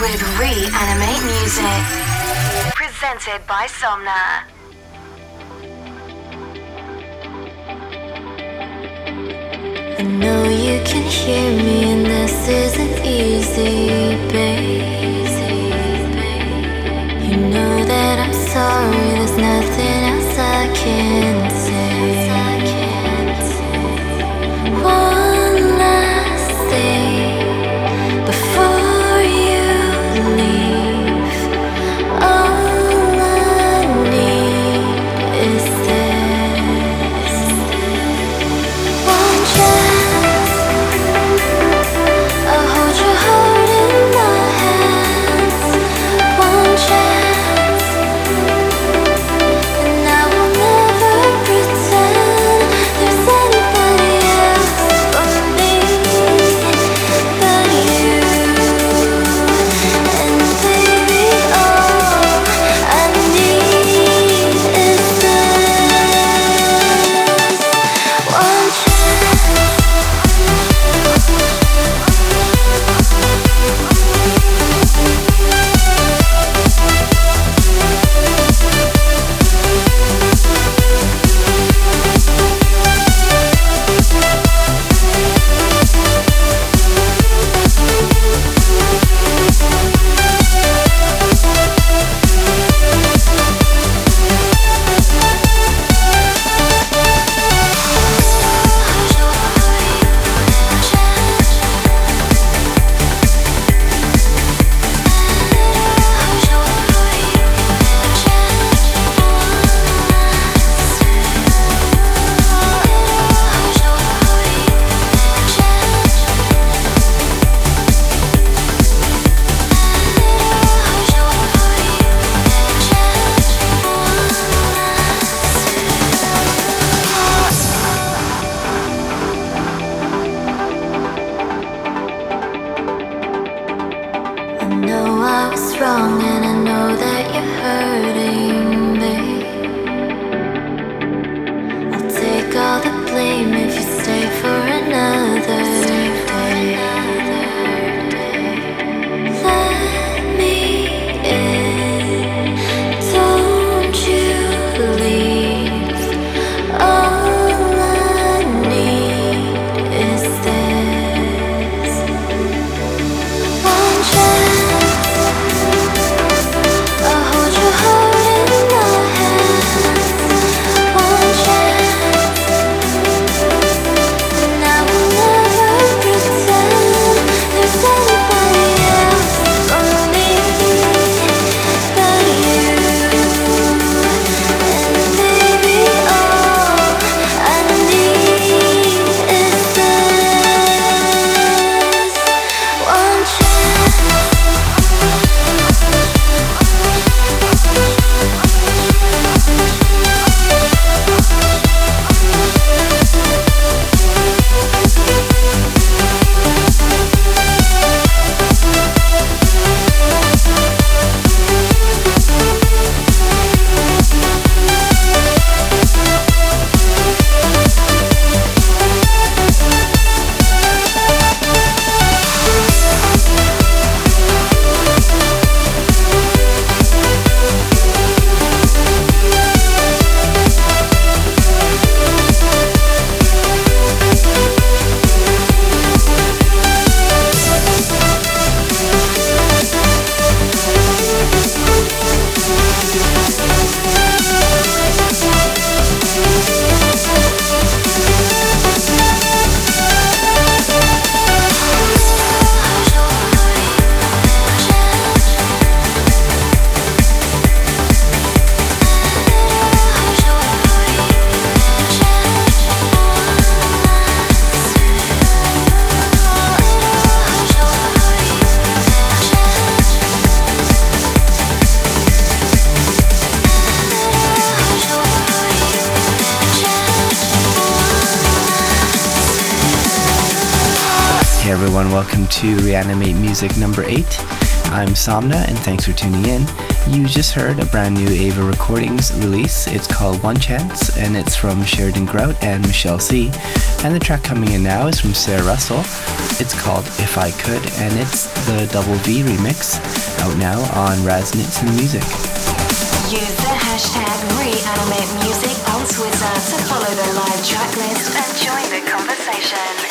with Reanimate Music. Presented by Somna. I know you can hear me, and this isn't easy, babe. You know that I'm sorry, there's nothing else I can Reanimate Music number 8. I'm Somna, and thanks for tuning in. You just heard a brand new Ava Recordings release. It's called One Chance, and it's from Sheridan Grout and Michelle C. And the track coming in now is from Sarah Russell. It's called If I Could, and it's the Double V remix, out now on Raznitz and Music. Use the hashtag reanimate music on Twitter to follow the live track list and join the conversation.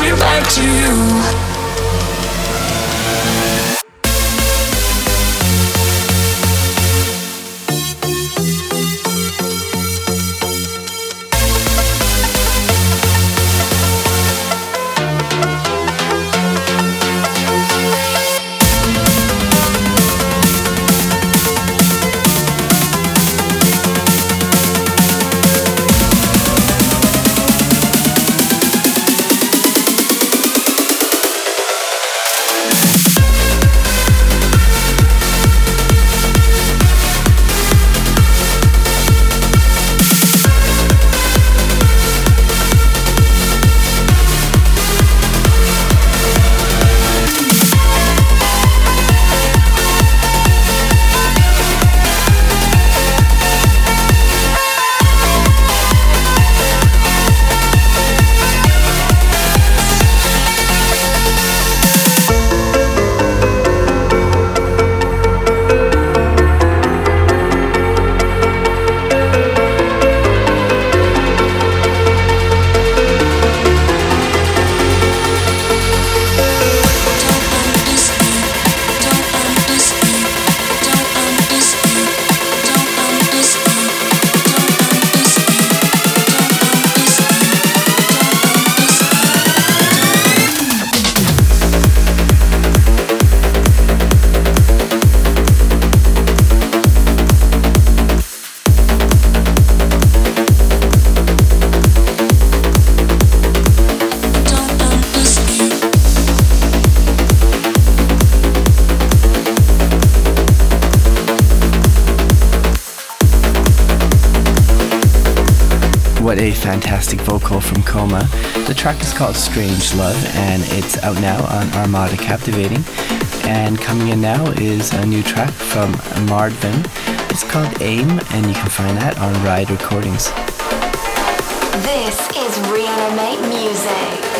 me back to you. Fantastic vocal from Coma. The track is called Strange Love and it's out now on Armada Captivating. And coming in now is a new track from Mardvin. It's called Aim and you can find that on Ride Recordings. This is Reanimate Music.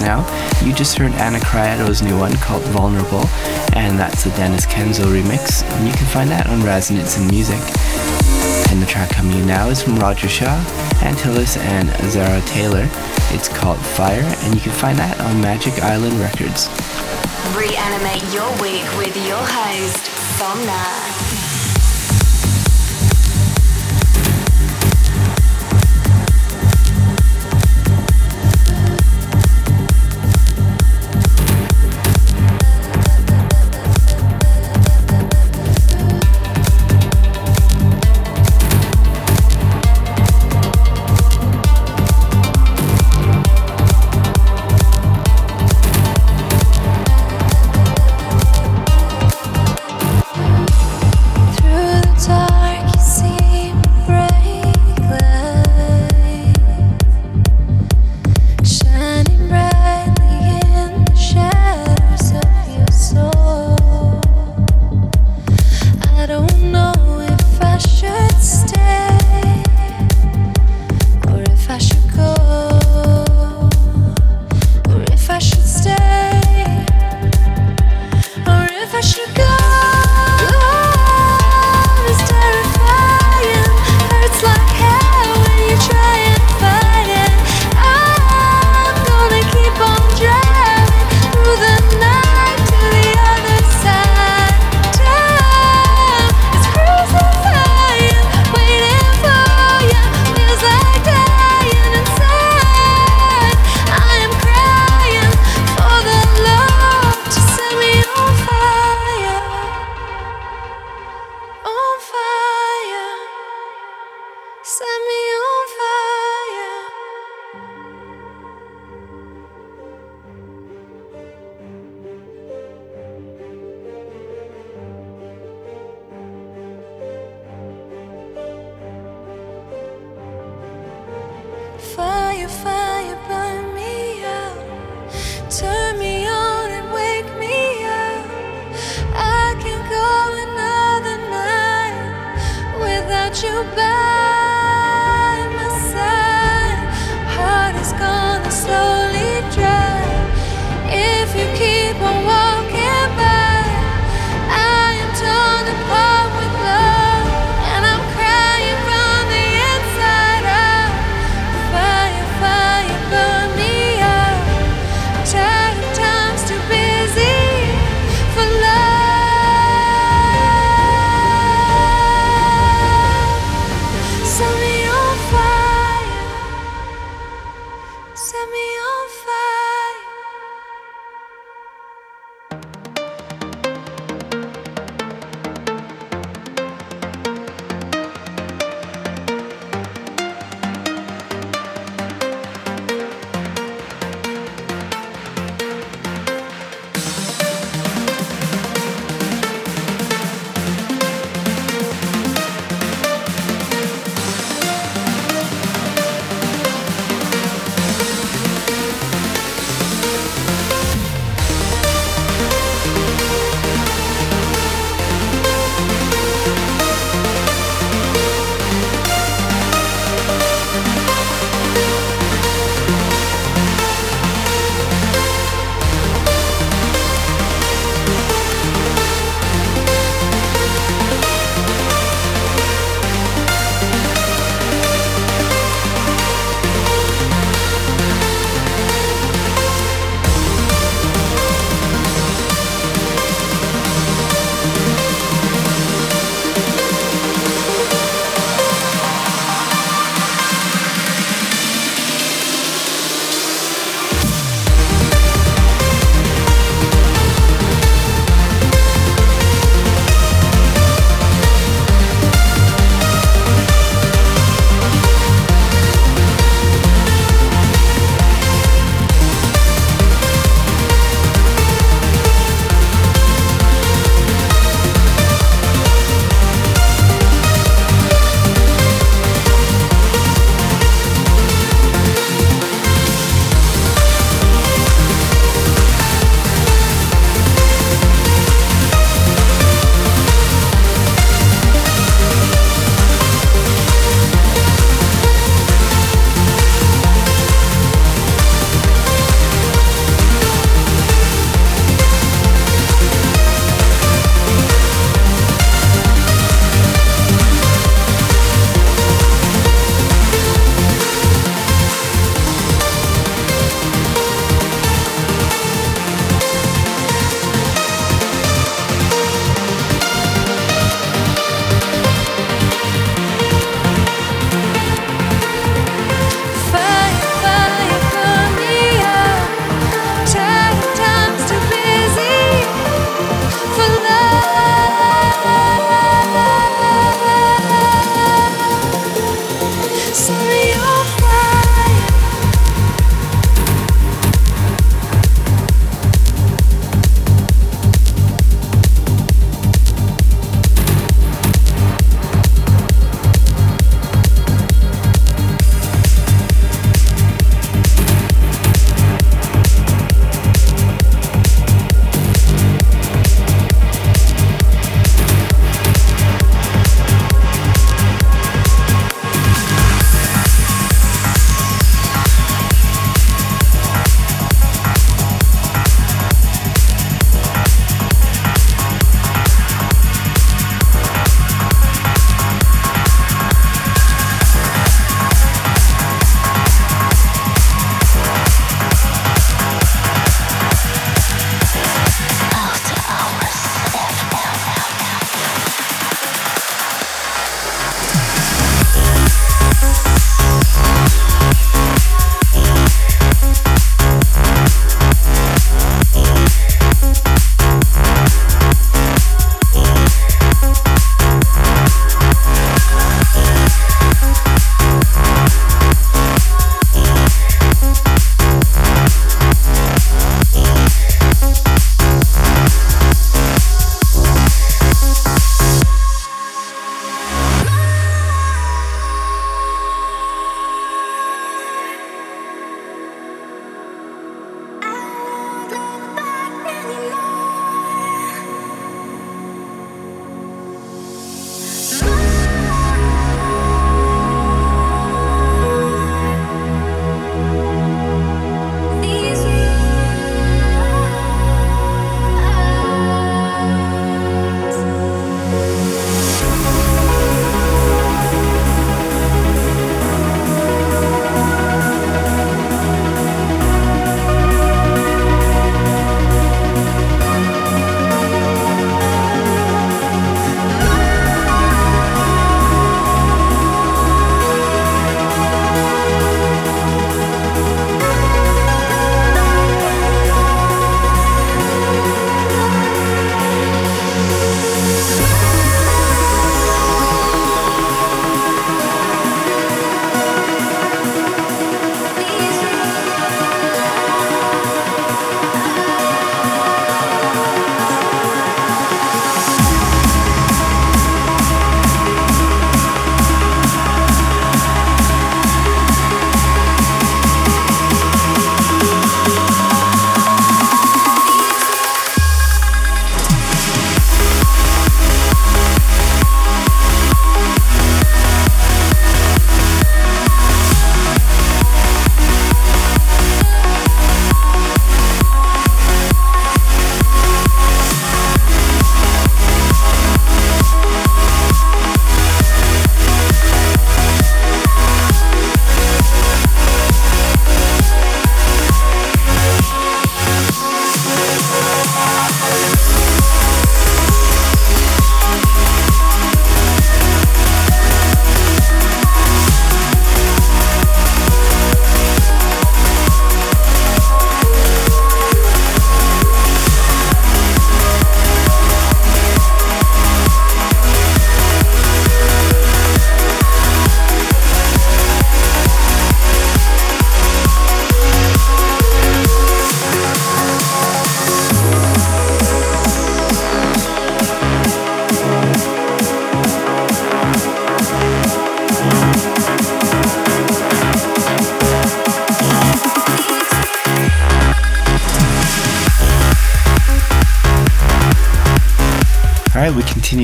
Now. You just heard Ana Criado's new one called Vulnerable, and that's the Denis Kenzo remix, and you can find that on Resonance in Music. And the track coming in now is from Roger Shah, Antilles, and Zara Taylor. It's called Fire, and you can find that on Magic Island Records. Reanimate your week with your host, Somna.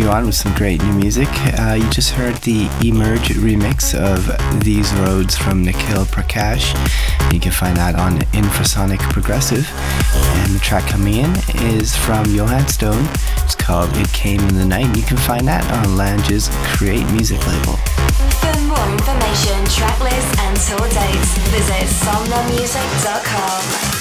Continue on with some great new music. Uh, you just heard the Emerge remix of These Roads from Nikhil Prakash. You can find that on Infrasonic Progressive. And the track coming in is from Johan Stone. It's called It Came in the Night. You can find that on Lange's Create Music label. For more information, track lists, and tour dates, visit somnamusic.com.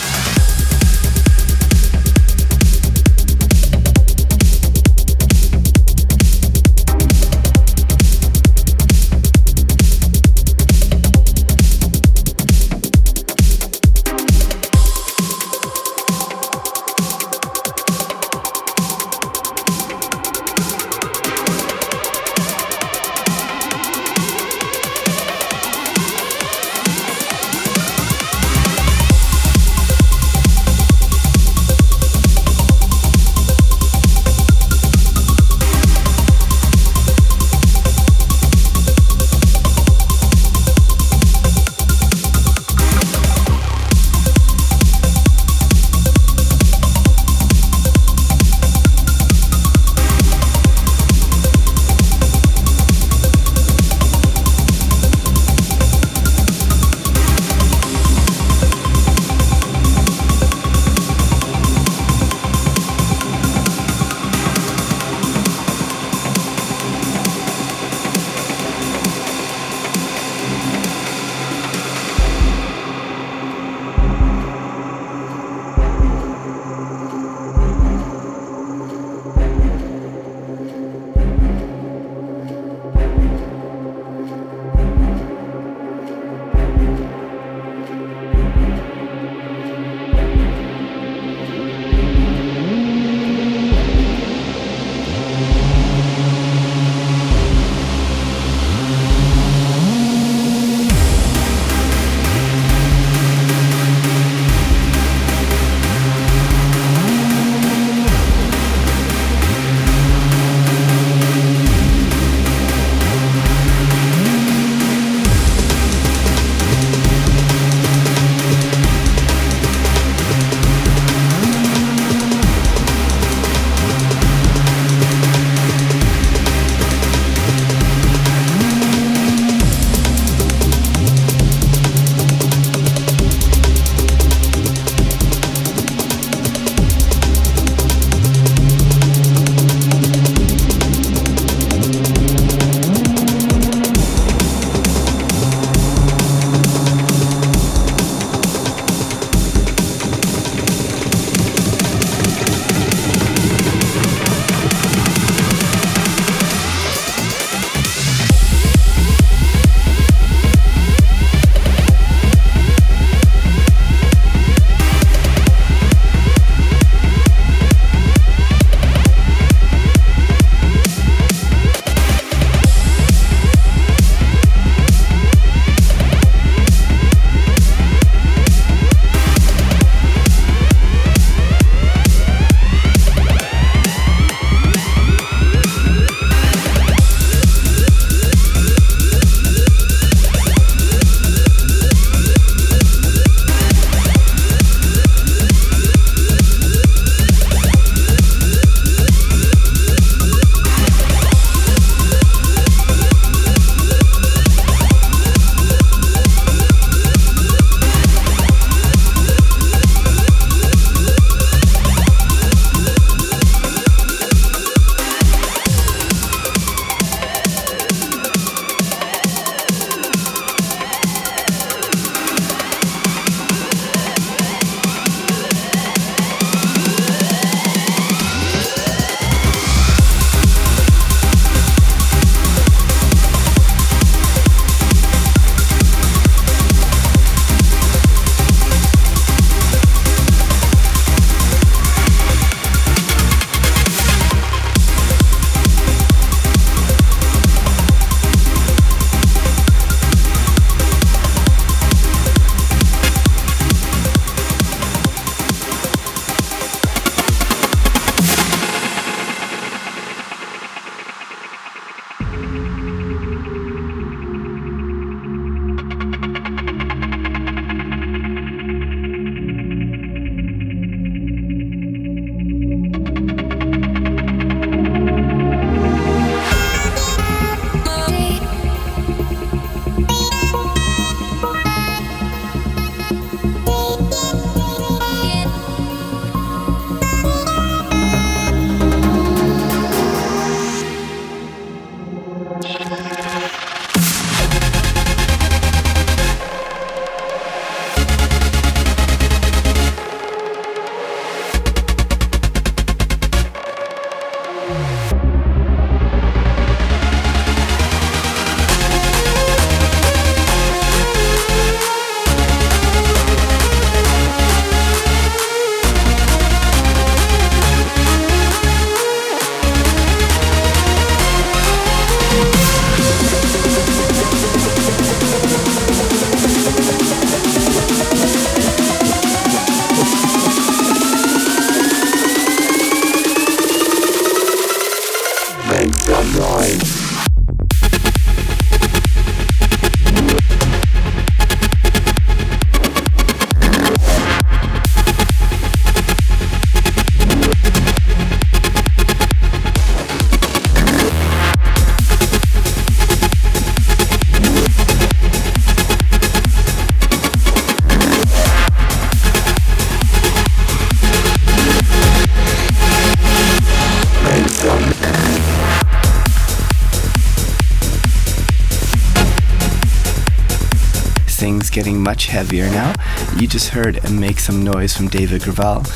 heavier now. You just heard Make Some Noise from David Gravell,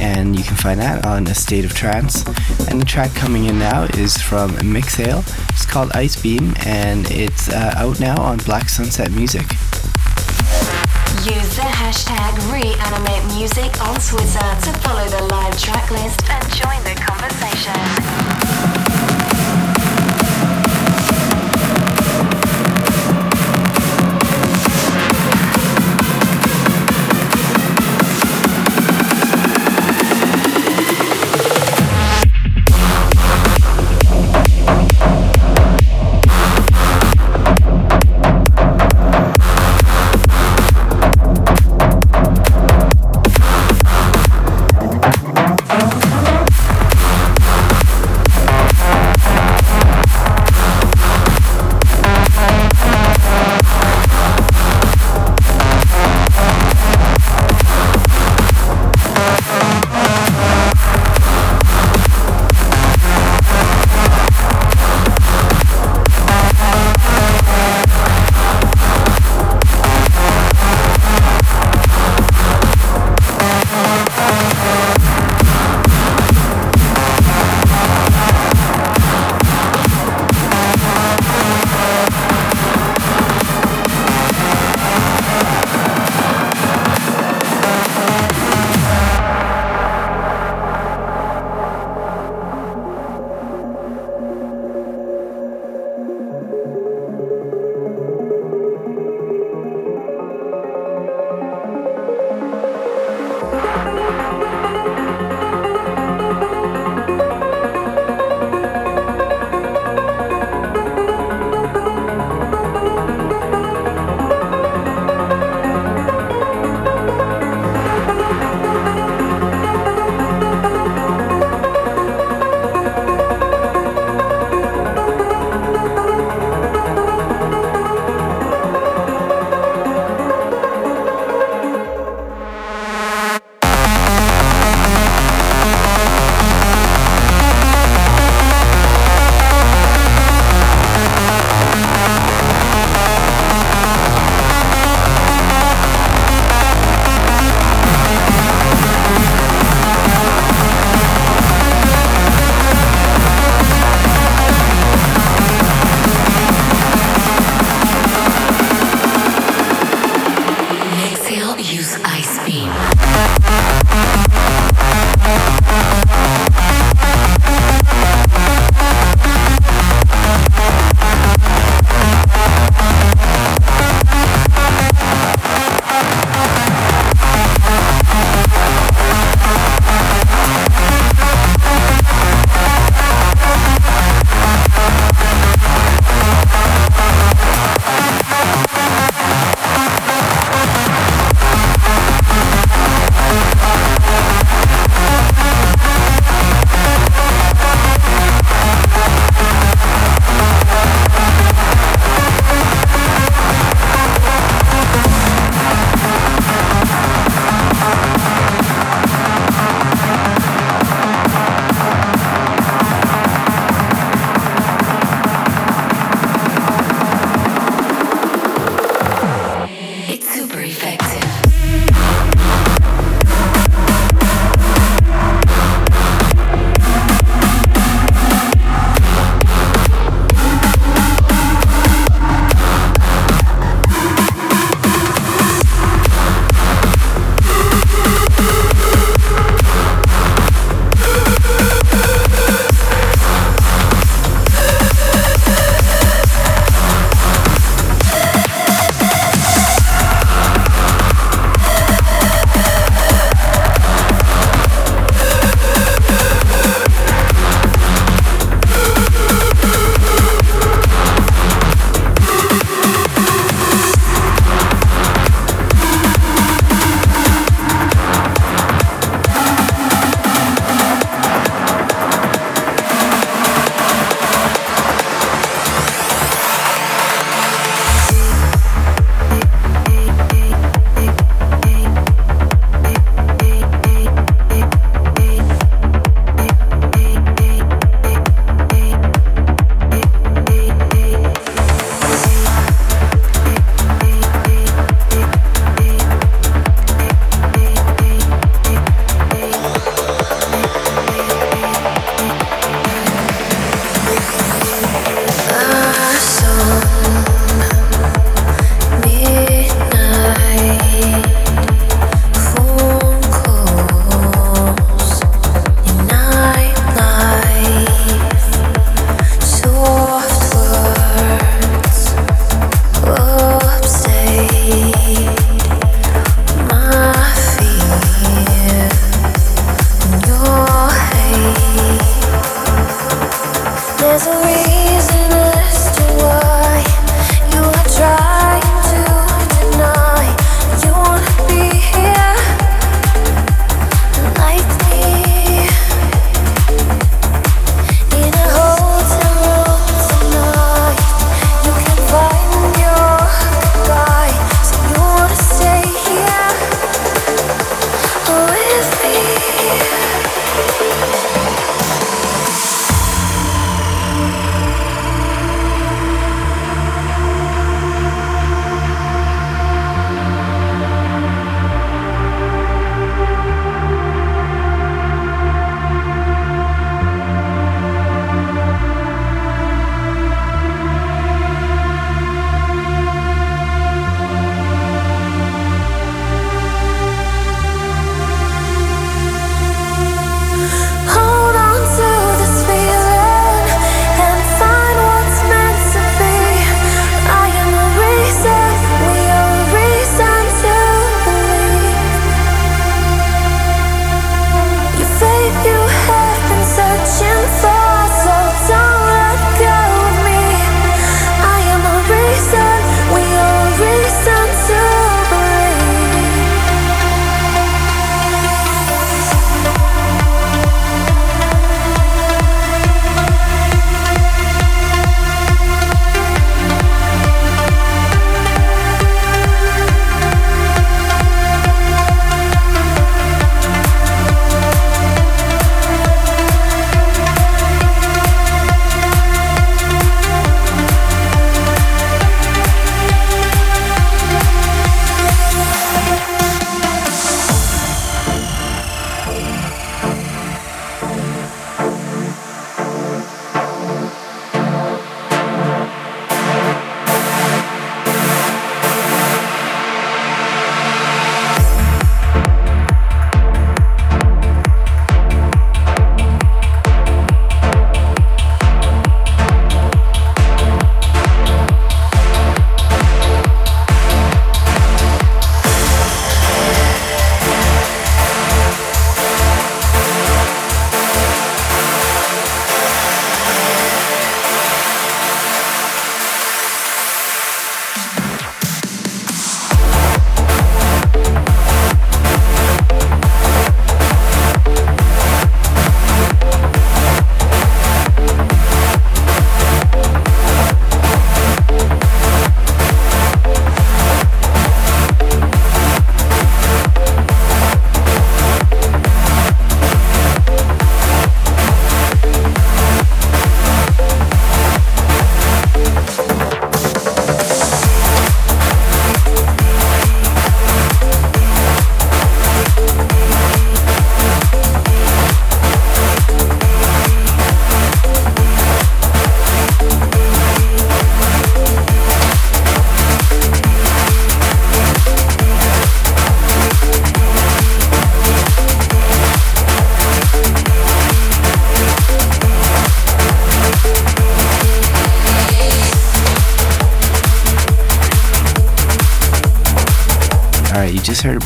and you can find that on A State of Trance. And the track coming in now is from Mixale. It's called Ice Beam, and it's uh, out now on Black Sunset Music. Use the hashtag reanimate music on Twitter to follow the live track list and join the conversation.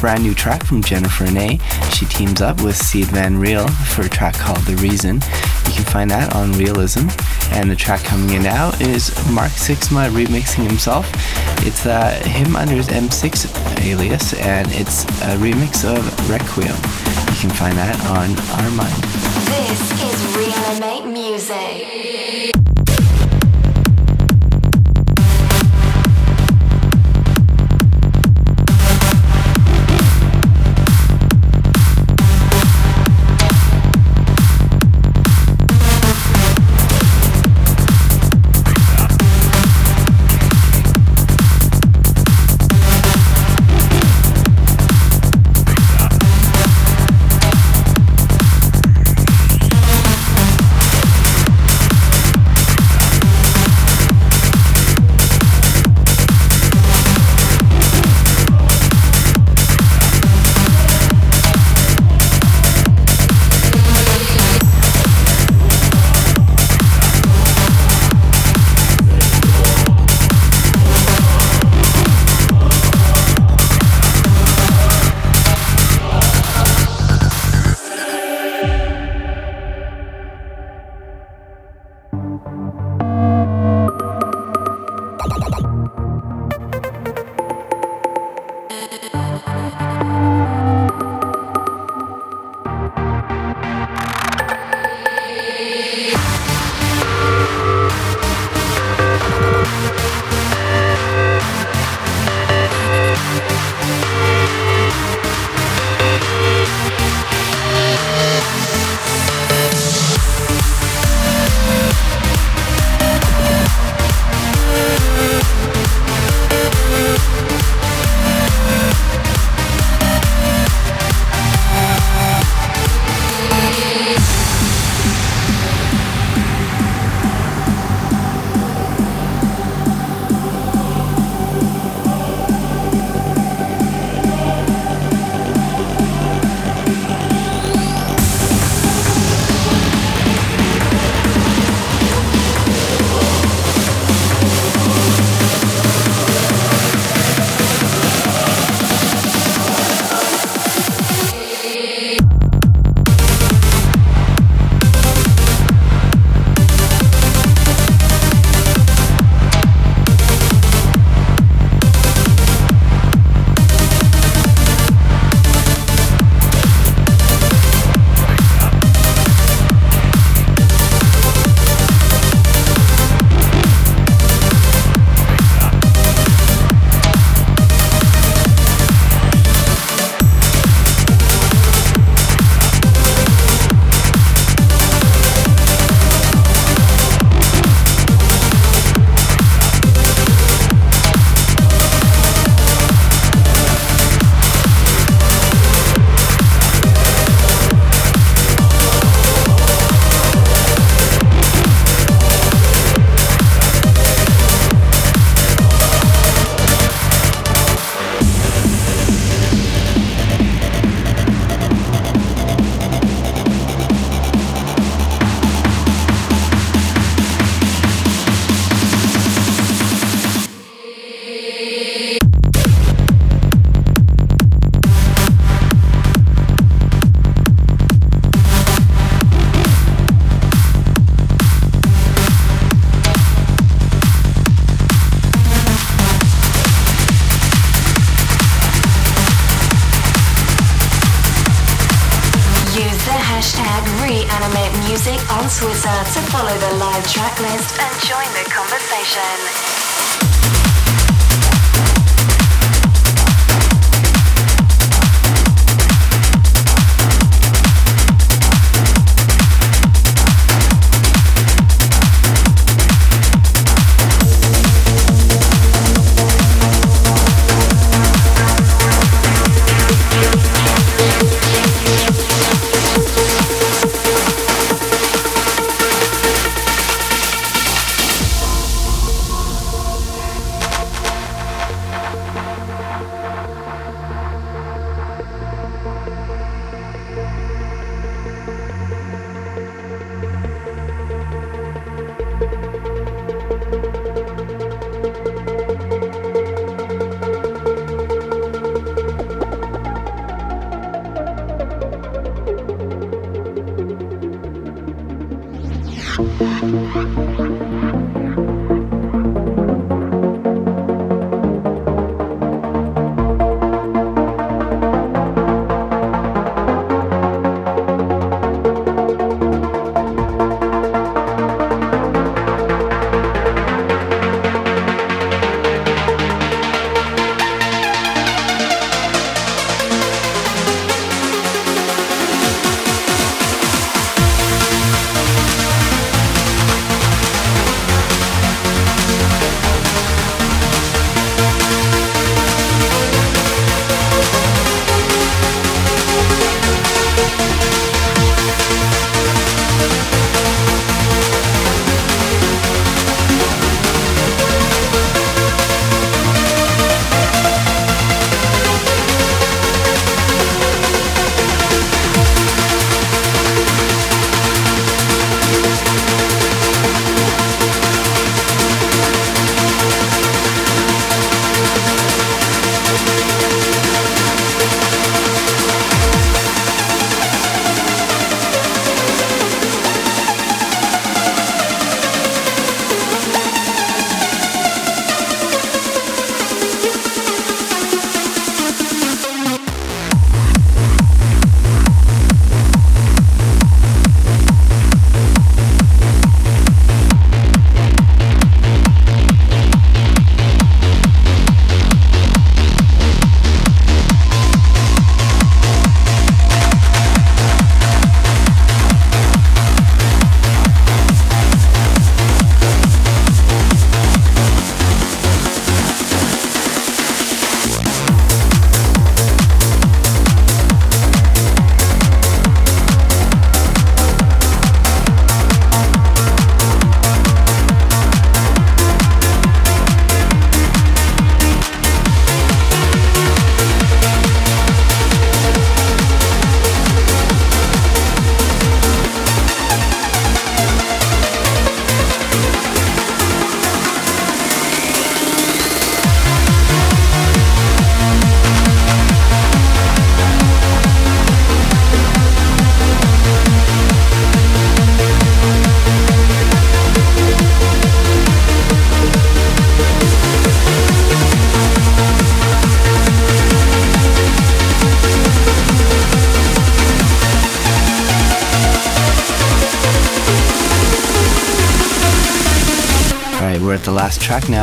Brand new track from Jennifer Ney. She teams up with Sied van Riel for a track called The Reason. You can find that on Realism. And the track coming in now is Mark Sixma remixing himself. It's uh, him under his M6 alias, and it's a remix of Requiem. You can find that on Our Mind. This is Reanimate Music.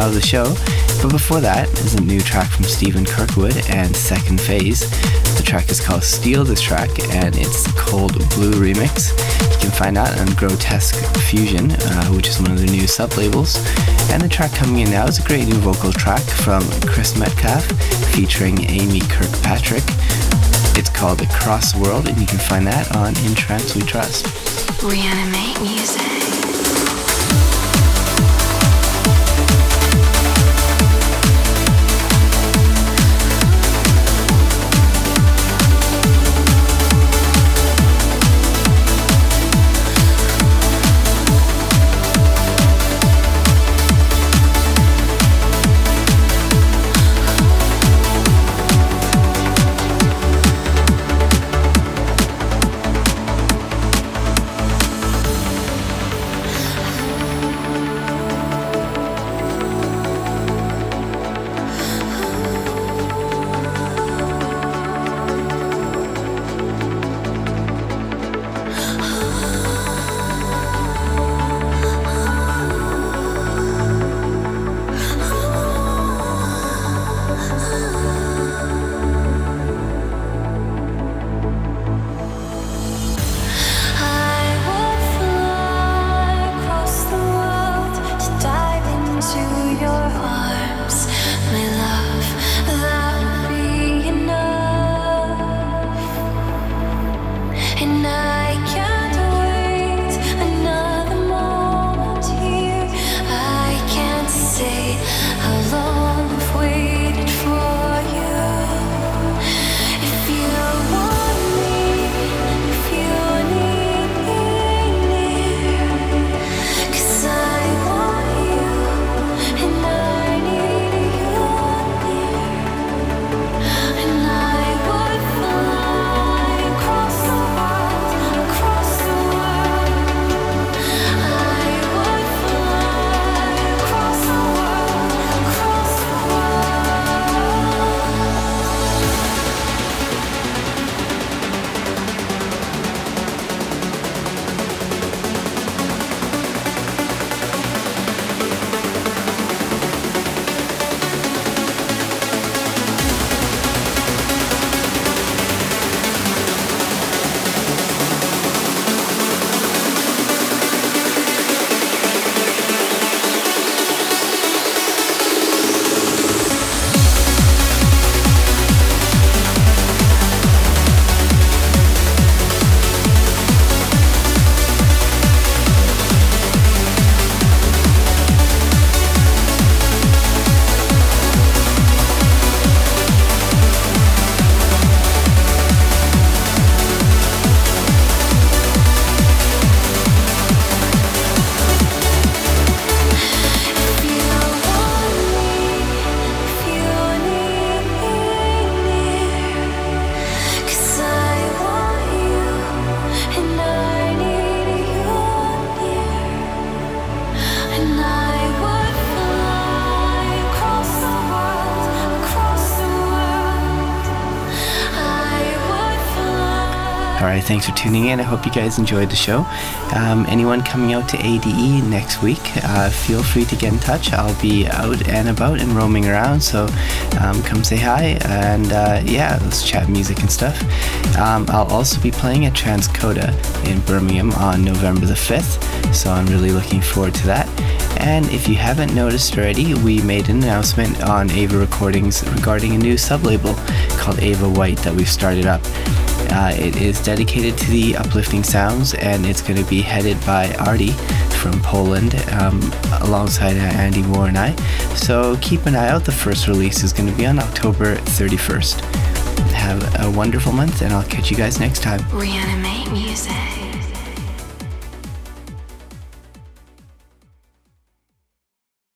Of the show. But before that is a new track from Stephen Kirkwood and Second Phase. The track is called Steal This Track and it's called Blue Remix. You can find that on Grotesque Fusion, uh, which is one of their new sub labels. And the track coming in now is a great new vocal track from Chris Metcalfe featuring Amy Kirkpatrick. It's called Across the World and you can find that on In Trance We Trust. Reanimate music. Thanks for tuning in. I hope you guys enjoyed the show. Um, anyone coming out to ADE next week, uh, feel free to get in touch. I'll be out and about and roaming around, so um, come say hi and uh, yeah, let's chat music and stuff. Um, I'll also be playing at Transcoda in Birmingham on November the 5th, so I'm really looking forward to that. And if you haven't noticed already, we made an announcement on Ava Recordings regarding a new sublabel called Ava White that we've started up. Uh, it is dedicated to the uplifting sounds and it's going to be headed by Artie from Poland um, alongside Andy Moor and I. So keep an eye out. The first release is going to be on October 31st. Have a wonderful month and I'll catch you guys next time. Reanimate.